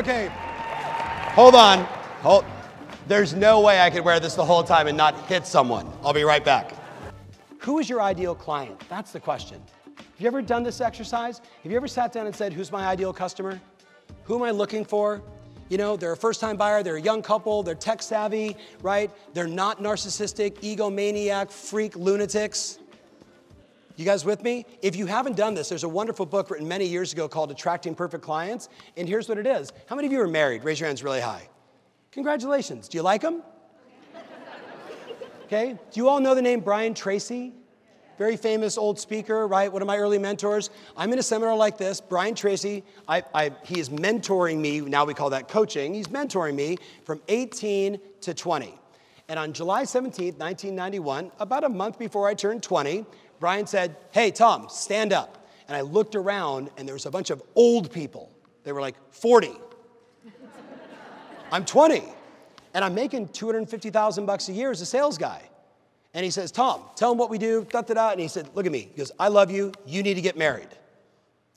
Okay, hold on. Hold. There's no way I could wear this the whole time and not hit someone. I'll be right back. Who is your ideal client? That's the question. Have you ever done this exercise? Have you ever sat down and said, Who's my ideal customer? Who am I looking for? You know, they're a first time buyer, they're a young couple, they're tech savvy, right? They're not narcissistic, egomaniac, freak lunatics. You guys with me? If you haven't done this, there's a wonderful book written many years ago called Attracting Perfect Clients. And here's what it is. How many of you are married? Raise your hands really high. Congratulations. Do you like them? Okay. Do you all know the name Brian Tracy? Very famous old speaker, right? One of my early mentors. I'm in a seminar like this. Brian Tracy, I, I, he is mentoring me. Now we call that coaching. He's mentoring me from 18 to 20. And on July 17th, 1991, about a month before I turned 20, Brian said, Hey, Tom, stand up. And I looked around, and there was a bunch of old people. They were like 40. I'm 20, and I'm making 250,000 bucks a year as a sales guy. And he says, Tom, tell him what we do, da da da. And he said, Look at me. He goes, I love you. You need to get married.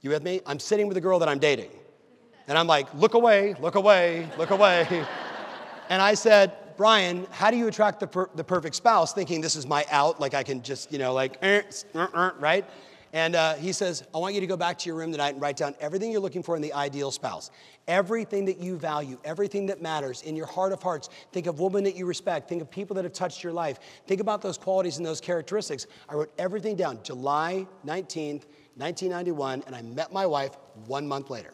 You with me? I'm sitting with a girl that I'm dating. And I'm like, Look away, look away, look away. and I said, Brian, how do you attract the, per- the perfect spouse thinking this is my out, like I can just, you know, like, er, er, er, right? And uh, he says, I want you to go back to your room tonight and write down everything you're looking for in the ideal spouse. Everything that you value, everything that matters in your heart of hearts. Think of women that you respect. Think of people that have touched your life. Think about those qualities and those characteristics. I wrote everything down July 19th, 1991, and I met my wife one month later.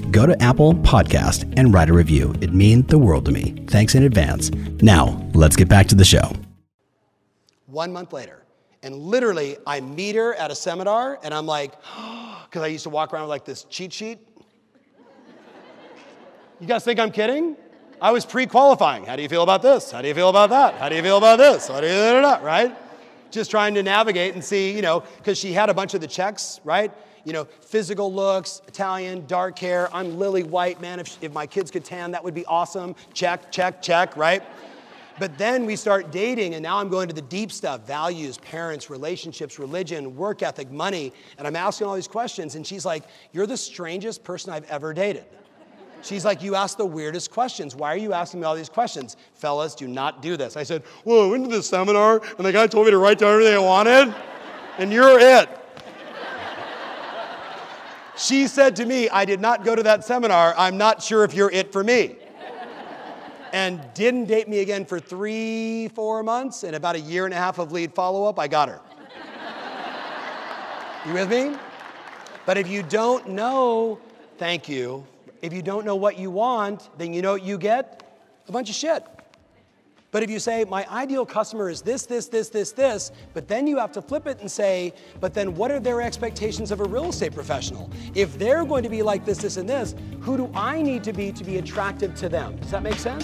go to Apple Podcast and write a review. It means the world to me. Thanks in advance. Now, let's get back to the show. One month later, and literally, I meet her at a seminar, and I'm like, because I used to walk around with like this cheat sheet. You guys think I'm kidding? I was pre-qualifying. How do you feel about this? How do you feel about that? How do you feel about this? How do you, right? Just trying to navigate and see, you know, because she had a bunch of the checks, right? you know, physical looks, Italian, dark hair. I'm lily white, man. If, if my kids could tan, that would be awesome. Check, check, check, right? But then we start dating, and now I'm going to the deep stuff values, parents, relationships, religion, work ethic, money. And I'm asking all these questions, and she's like, You're the strangest person I've ever dated. She's like, You ask the weirdest questions. Why are you asking me all these questions? Fellas, do not do this. I said, Well, I went to this seminar, and the guy told me to write down everything I wanted, and you're it. She said to me, I did not go to that seminar. I'm not sure if you're it for me. and didn't date me again for three, four months. And about a year and a half of lead follow up, I got her. you with me? But if you don't know, thank you. If you don't know what you want, then you know what you get? A bunch of shit. But if you say, my ideal customer is this, this, this, this, this, but then you have to flip it and say, but then what are their expectations of a real estate professional? If they're going to be like this, this, and this, who do I need to be to be attractive to them? Does that make sense?